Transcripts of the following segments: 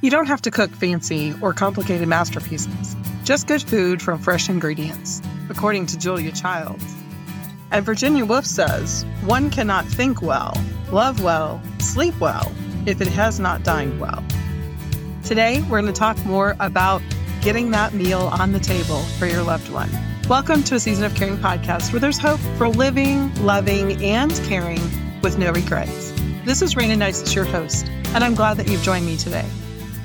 You don't have to cook fancy or complicated masterpieces, just good food from fresh ingredients, according to Julia Childs. And Virginia Woolf says, one cannot think well, love well, sleep well if it has not dined well. Today, we're going to talk more about getting that meal on the table for your loved one. Welcome to a Season of Caring podcast where there's hope for living, loving, and caring with no regrets. This is Rayna Neises, your host, and I'm glad that you've joined me today.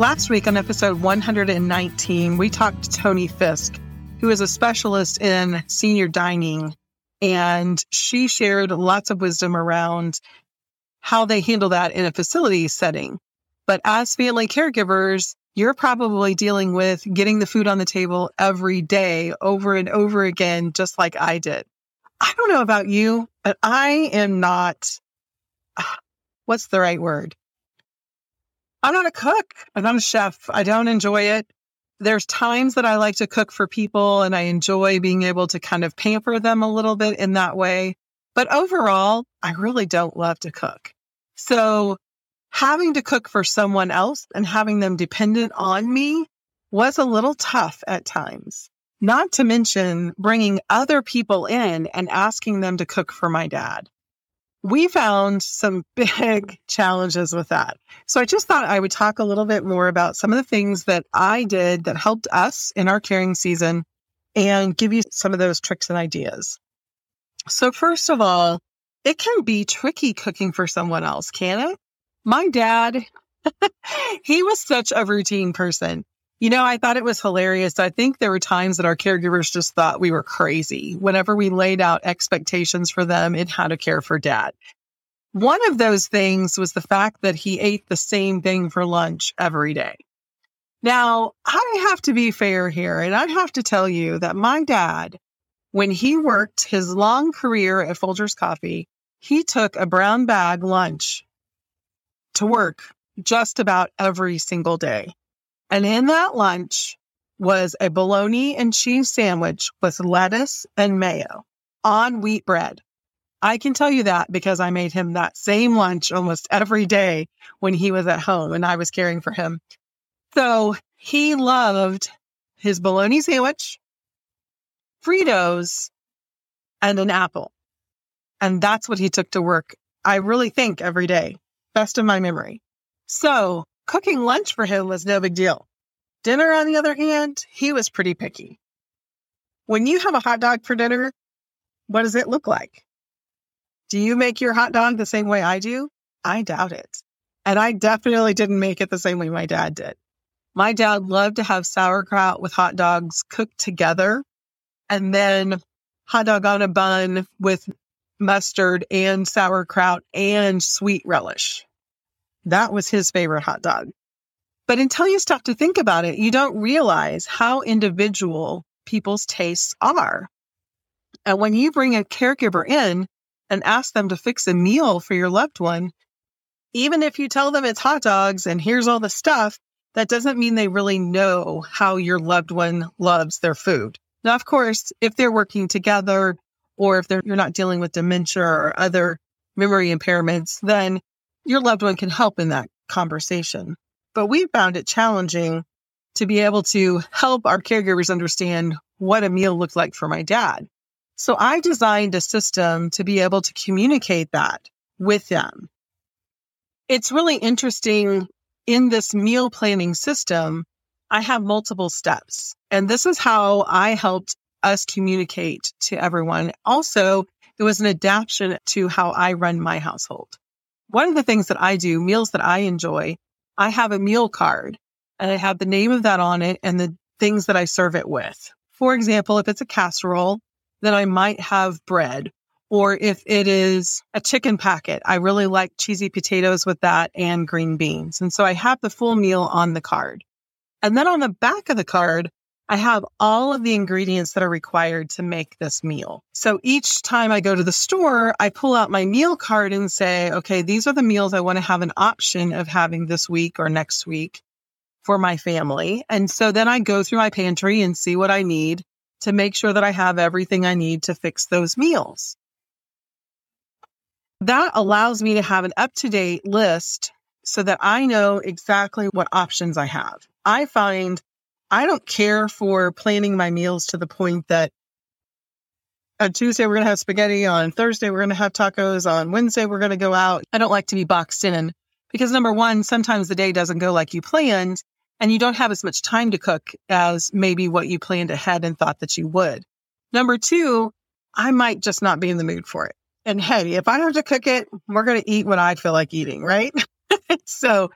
Last week on episode 119, we talked to Toni Fisk, who is a specialist in senior dining, and she shared lots of wisdom around how they handle that in a facility setting. But as family caregivers, you're probably dealing with getting the food on the table every day over and over again, just like I did. I don't know about you, but I am not, what's the right word? I'm not a cook. I'm not a chef. I don't enjoy it. There's times that I like to cook for people and I enjoy being able to kind of pamper them a little bit in that way. But overall, I really don't love to cook. So having to cook for someone else and having them dependent on me was a little tough at times. Not to mention bringing other people in and asking them to cook for my dad we found some big challenges with that. So I just thought I would talk a little bit more about some of the things that I did that helped us in our caring season and give you some of those tricks and ideas. So first of all, it can be tricky cooking for someone else, can it? My dad, he was such a routine person. You know, I thought it was hilarious. I think there were times that our caregivers just thought we were crazy whenever we laid out expectations for them in how to care for dad. One of those things was the fact that he ate the same thing for lunch every day. Now, I have to be fair here, and I have to tell you that my dad, when he worked his long career at Folgers Coffee, he took a brown bag lunch to work just about every single day. And in that lunch was a bologna and cheese sandwich with lettuce and mayo on wheat bread. I can tell you that because I made him that same lunch almost every day when he was at home and I was caring for him. So he loved his bologna sandwich, Fritos, and an apple. And that's what he took to work. I really think every day. Best of my memory. So Cooking lunch for him was no big deal. Dinner, on the other hand, he was pretty picky. When you have a hot dog for dinner, what does it look like? Do you make your hot dog the same way I do? I doubt it. And I definitely didn't make it the same way my dad did. My dad loved to have sauerkraut with hot dogs cooked together and then hot dog on a bun with mustard and sauerkraut and sweet relish. That was his favorite hot dog. But until you stop to think about it, you don't realize how individual people's tastes are. And when you bring a caregiver in and ask them to fix a meal for your loved one, even if you tell them it's hot dogs and here's all the stuff, that doesn't mean they really know how your loved one loves their food. Now, of course, if they're working together or if you're not dealing with dementia or other memory impairments, then your loved one can help in that conversation. But we found it challenging to be able to help our caregivers understand what a meal looked like for my dad. So I designed a system to be able to communicate that with them. It's really interesting in this meal planning system. I have multiple steps and this is how I helped us communicate to everyone. Also, it was an adaptation to how I run my household one of the things that I do, meals that I enjoy, I have a meal card and I have the name of that on it and the things that I serve it with. For example, if it's a casserole, then I might have bread. Or if it is a chicken packet, I really like cheesy potatoes with that and green beans. And so I have the full meal on the card. And then on the back of the card, I have all of the ingredients that are required to make this meal. So each time I go to the store, I pull out my meal card and say, okay, these are the meals I want to have an option of having this week or next week for my family. And so then I go through my pantry and see what I need to make sure that I have everything I need to fix those meals. That allows me to have an up to date list so that I know exactly what options I have. I find I don't care for planning my meals to the point that on Tuesday we're going to have spaghetti, on Thursday we're going to have tacos, on Wednesday we're going to go out. I don't like to be boxed in because number one, sometimes the day doesn't go like you planned and you don't have as much time to cook as maybe what you planned ahead and thought that you would. Number two, I might just not be in the mood for it. And hey, if I have to cook it, we're going to eat what I feel like eating, right? so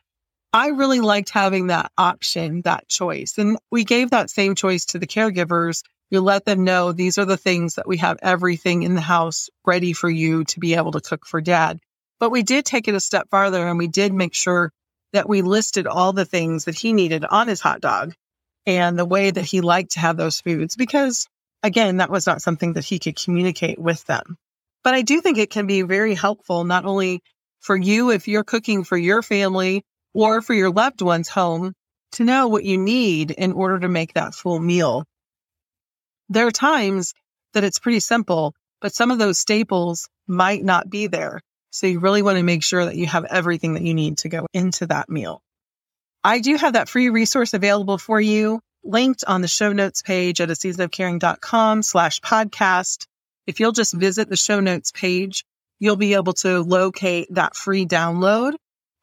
I really liked having that option, that choice. And we gave that same choice to the caregivers. You let them know these are the things that we have everything in the house ready for you to be able to cook for dad. But we did take it a step farther and we did make sure that we listed all the things that he needed on his hot dog and the way that he liked to have those foods because again, that was not something that he could communicate with them. But I do think it can be very helpful, not only for you if you're cooking for your family or for your loved ones home to know what you need in order to make that full meal. There are times that it's pretty simple, but some of those staples might not be there. So you really want to make sure that you have everything that you need to go into that meal. I do have that free resource available for you linked on the show notes page at a seasonofcaring.com slash podcast. If you'll just visit the show notes page, you'll be able to locate that free download.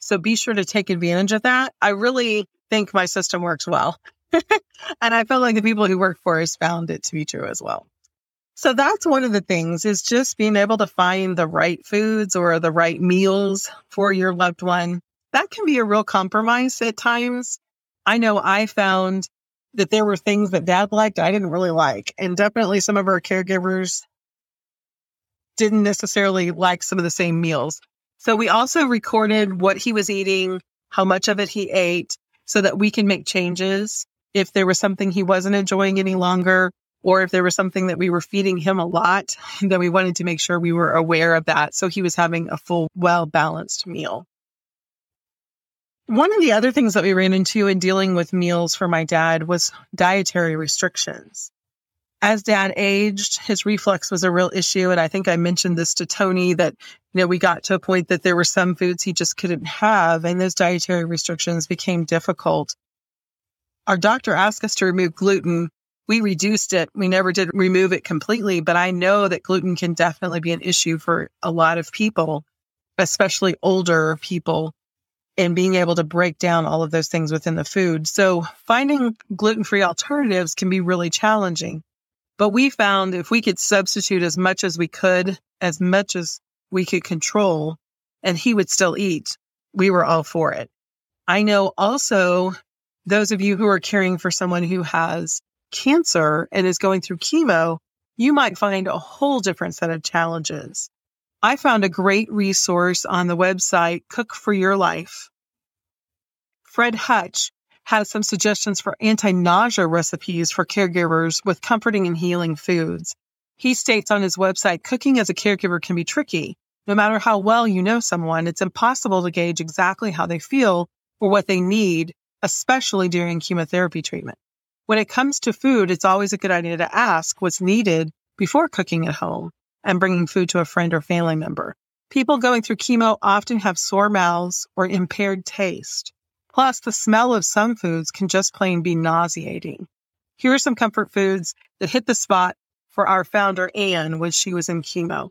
So be sure to take advantage of that. I really think my system works well. and I felt like the people who work for us found it to be true as well. So that's one of the things is just being able to find the right foods or the right meals for your loved one. That can be a real compromise at times. I know I found that there were things that dad liked I didn't really like. And definitely some of our caregivers didn't necessarily like some of the same meals. So we also recorded what he was eating, how much of it he ate, so that we can make changes if there was something he wasn't enjoying any longer, or if there was something that we were feeding him a lot, then we wanted to make sure we were aware of that. So he was having a full, well balanced meal. One of the other things that we ran into in dealing with meals for my dad was dietary restrictions. As dad aged, his reflux was a real issue. And I think I mentioned this to Toni that, you know, we got to a point that there were some foods he just couldn't have, and those dietary restrictions became difficult. Our doctor asked us to remove gluten. We reduced it. We never did remove it completely, but I know that gluten can definitely be an issue for a lot of people, especially older people and being able to break down all of those things within the food. So finding gluten free alternatives can be really challenging. But we found if we could substitute as much as we could, as much as we could control, and he would still eat, we were all for it. I know also those of you who are caring for someone who has cancer and is going through chemo, you might find a whole different set of challenges. I found a great resource on the website Cook for Your Life. Fred Hutch has some suggestions for anti nausea recipes for caregivers with comforting and healing foods. He states on his website cooking as a caregiver can be tricky. No matter how well you know someone, it's impossible to gauge exactly how they feel or what they need, especially during chemotherapy treatment. When it comes to food, it's always a good idea to ask what's needed before cooking at home and bringing food to a friend or family member. People going through chemo often have sore mouths or impaired taste. Plus, the smell of some foods can just plain be nauseating. Here are some comfort foods that hit the spot for our founder, Anne, when she was in chemo.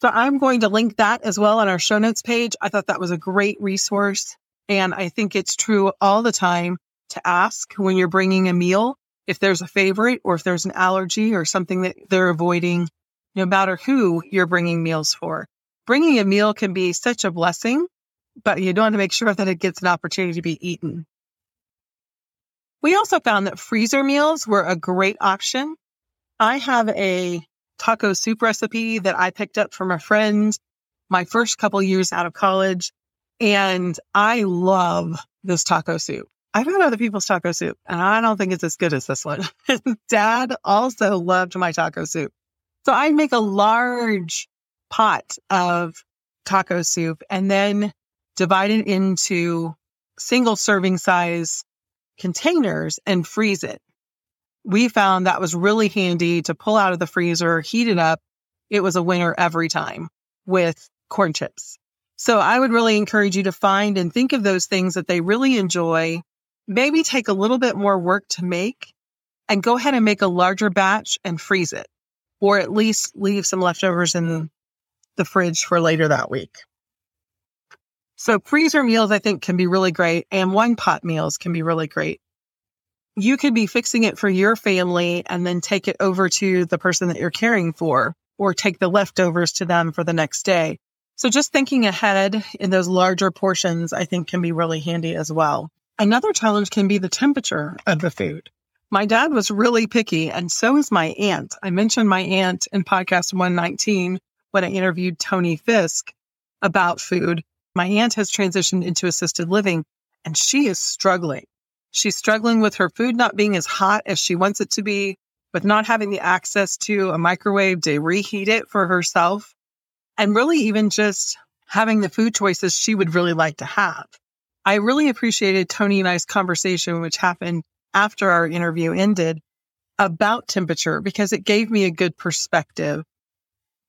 So I'm going to link that as well on our show notes page. I thought that was a great resource. And I think it's true all the time to ask when you're bringing a meal if there's a favorite or if there's an allergy or something that they're avoiding no matter who you're bringing meals for. Bringing a meal can be such a blessing, but you don't want to make sure that it gets an opportunity to be eaten. We also found that freezer meals were a great option. I have a taco soup recipe that I picked up from a friend my first couple years out of college. And I love this taco soup. I've had other people's taco soup and I don't think it's as good as this one. Dad also loved my taco soup. So I make a large pot of taco soup and then divide it into single serving size containers and freeze it. We found that was really handy to pull out of the freezer, heat it up. It was a winner every time with corn chips. So I would really encourage you to find and think of those things that they really enjoy, maybe take a little bit more work to make and go ahead and make a larger batch and freeze it, or at least leave some leftovers in the fridge for later that week. So freezer meals, I think, can be really great. And one pot meals can be really great. You could be fixing it for your family and then take it over to the person that you're caring for, or take the leftovers to them for the next day. So just thinking ahead in those larger portions, I think can be really handy as well. Another challenge can be the temperature of the food. My dad was really picky, and so is my aunt. I mentioned my aunt in podcast 119 when I interviewed Toni Fisk about food. My aunt has transitioned into assisted living, and she is struggling. She's struggling with her food not being as hot as she wants it to be, with not having the access to a microwave to reheat it for herself and really even just having the food choices she would really like to have. I really appreciated Toni and I's conversation, which happened after our interview ended about temperature because it gave me a good perspective.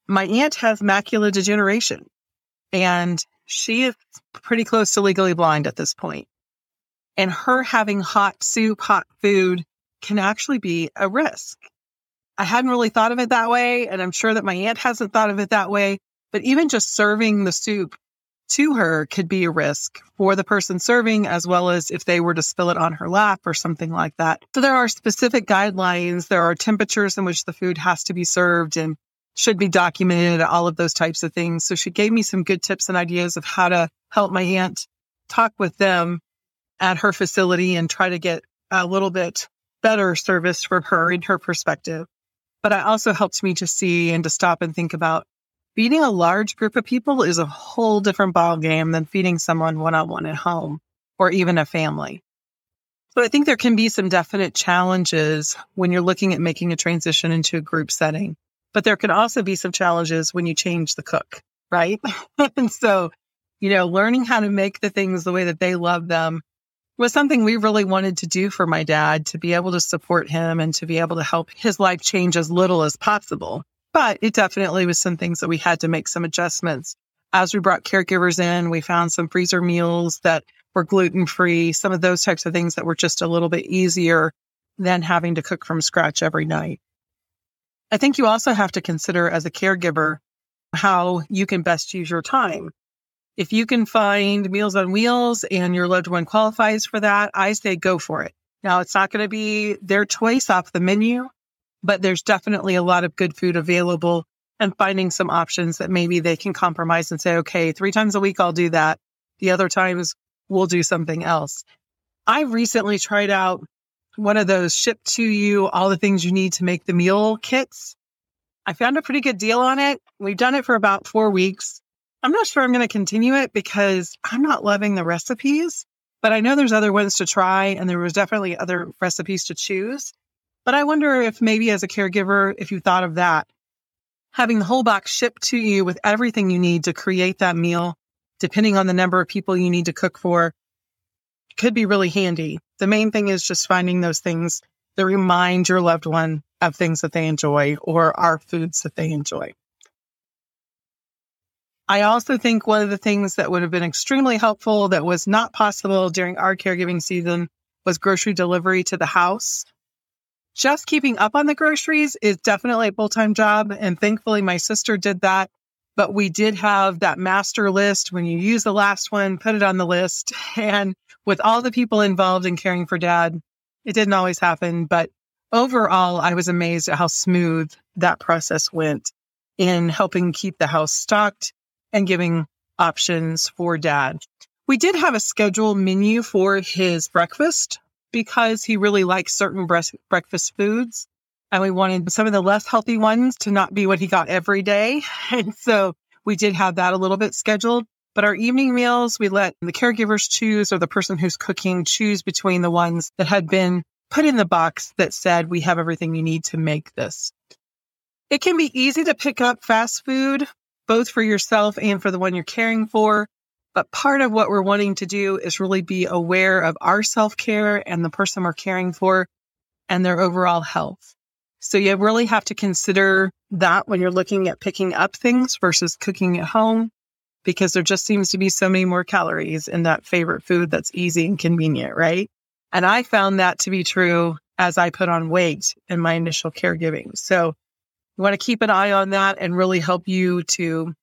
My aunt has macular degeneration and she is pretty close to legally blind at this point. And her having hot soup, hot food can actually be a risk. I hadn't really thought of it that way. And I'm sure that my aunt hasn't thought of it that way. But even just serving the soup to her could be a risk for the person serving, as well as if they were to spill it on her lap or something like that. So there are specific guidelines. There are temperatures in which the food has to be served and should be documented, all of those types of things. So she gave me some good tips and ideas of how to help my aunt talk with them at her facility and try to get a little bit better service for her in her perspective. But it also helped me to see and to stop and think about feeding a large group of people is a whole different ball game than feeding someone one on one at home or even a family. So I think there can be some definite challenges when you're looking at making a transition into a group setting, but there can also be some challenges when you change the cook, right? and so, you know, learning how to make the things the way that they love them was something we really wanted to do for my dad to be able to support him and to be able to help his life change as little as possible. But it definitely was some things that we had to make some adjustments. As we brought caregivers in, we found some freezer meals that were gluten free, some of those types of things that were just a little bit easier than having to cook from scratch every night. I think you also have to consider as a caregiver how you can best use your time. If you can find Meals on Wheels and your loved one qualifies for that, I say go for it. Now, it's not going to be their choice off the menu, but there's definitely a lot of good food available and finding some options that maybe they can compromise and say, okay, three times a week, I'll do that. The other times we'll do something else. I recently tried out one of those shipped to you, all the things you need to make the meal kits. I found a pretty good deal on it. We've done it for about four weeks. I'm not sure I'm going to continue it because I'm not loving the recipes, but I know there's other ones to try and there was definitely other recipes to choose. But I wonder if maybe as a caregiver, if you thought of that, having the whole box shipped to you with everything you need to create that meal, depending on the number of people you need to cook for, could be really handy. The main thing is just finding those things that remind your loved one of things that they enjoy or are foods that they enjoy. I also think one of the things that would have been extremely helpful that was not possible during our caregiving season was grocery delivery to the house just keeping up on the groceries is definitely a full time job. And thankfully, my sister did that. But we did have that master list. When you use the last one, put it on the list. And with all the people involved in caring for dad, it didn't always happen. But overall, I was amazed at how smooth that process went in helping keep the house stocked and giving options for dad. We did have a scheduled menu for his breakfast because he really likes certain breakfast foods. And we wanted some of the less healthy ones to not be what he got every day. And so we did have that a little bit scheduled. But our evening meals, we let the caregivers choose or the person who's cooking choose between the ones that had been put in the box that said, we have everything you need to make this. It can be easy to pick up fast food, both for yourself and for the one you're caring for. But part of what we're wanting to do is really be aware of our self care and the person we're caring for and their overall health. So you really have to consider that when you're looking at picking up things versus cooking at home, because there just seems to be so many more calories in that favorite food that's easy and convenient, right? And I found that to be true as I put on weight in my initial caregiving. So you want to keep an eye on that and really help you to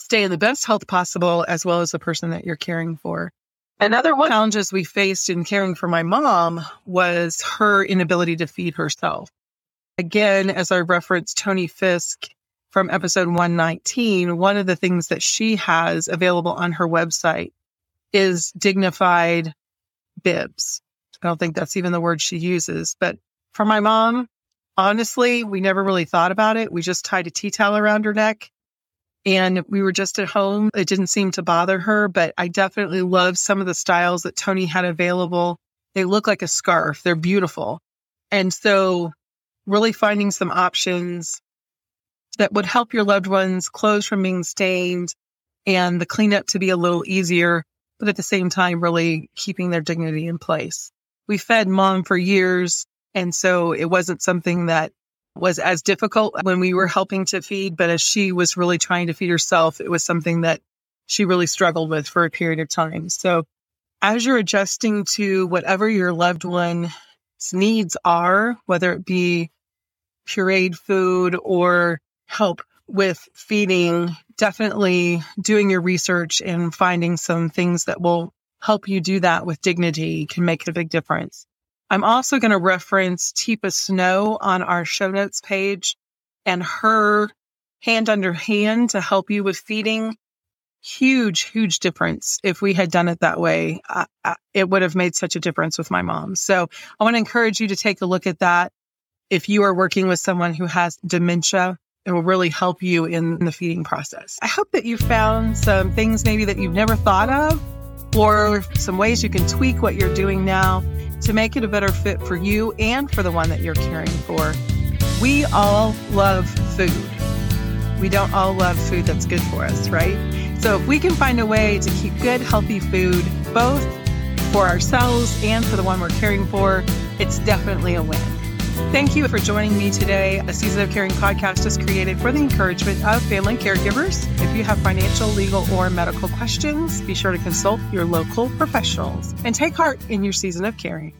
stay in the best health possible as well as the person that you're caring for. Another one challenges we faced in caring for my mom was her inability to feed herself. Again, as I referenced Toni Fisk from episode 119, one of the things that she has available on her website is dignified bibs. I don't think that's even the word she uses, but for my mom, honestly, we never really thought about it. We just tied a tea towel around her neck and we were just at home. It didn't seem to bother her, but I definitely love some of the styles that Toni had available. They look like a scarf. They're beautiful. And so really finding some options that would help your loved ones clothes from being stained and the cleanup to be a little easier, but at the same time, really keeping their dignity in place. We fed mom for years. And so it wasn't something that was as difficult when we were helping to feed, but as she was really trying to feed herself, it was something that she really struggled with for a period of time. So as you're adjusting to whatever your loved one's needs are, whether it be pureed food or help with feeding, definitely doing your research and finding some things that will help you do that with dignity can make a big difference. I'm also going to reference Teepa Snow on our show notes page and her hand under hand to help you with feeding. Huge, huge difference. If we had done it that way, I, I, it would have made such a difference with my mom. So I want to encourage you to take a look at that. If you are working with someone who has dementia, it will really help you in the feeding process. I hope that you found some things maybe that you've never thought of or some ways you can tweak what you're doing now to make it a better fit for you and for the one that you're caring for. We all love food. We don't all love food that's good for us, right? So if we can find a way to keep good, healthy food, both for ourselves and for the one we're caring for, it's definitely a win. Thank you for joining me today. A Season of Caring podcast is created for the encouragement of family caregivers. If you have financial, legal, or medical questions, be sure to consult your local professionals and take heart in your season of caring.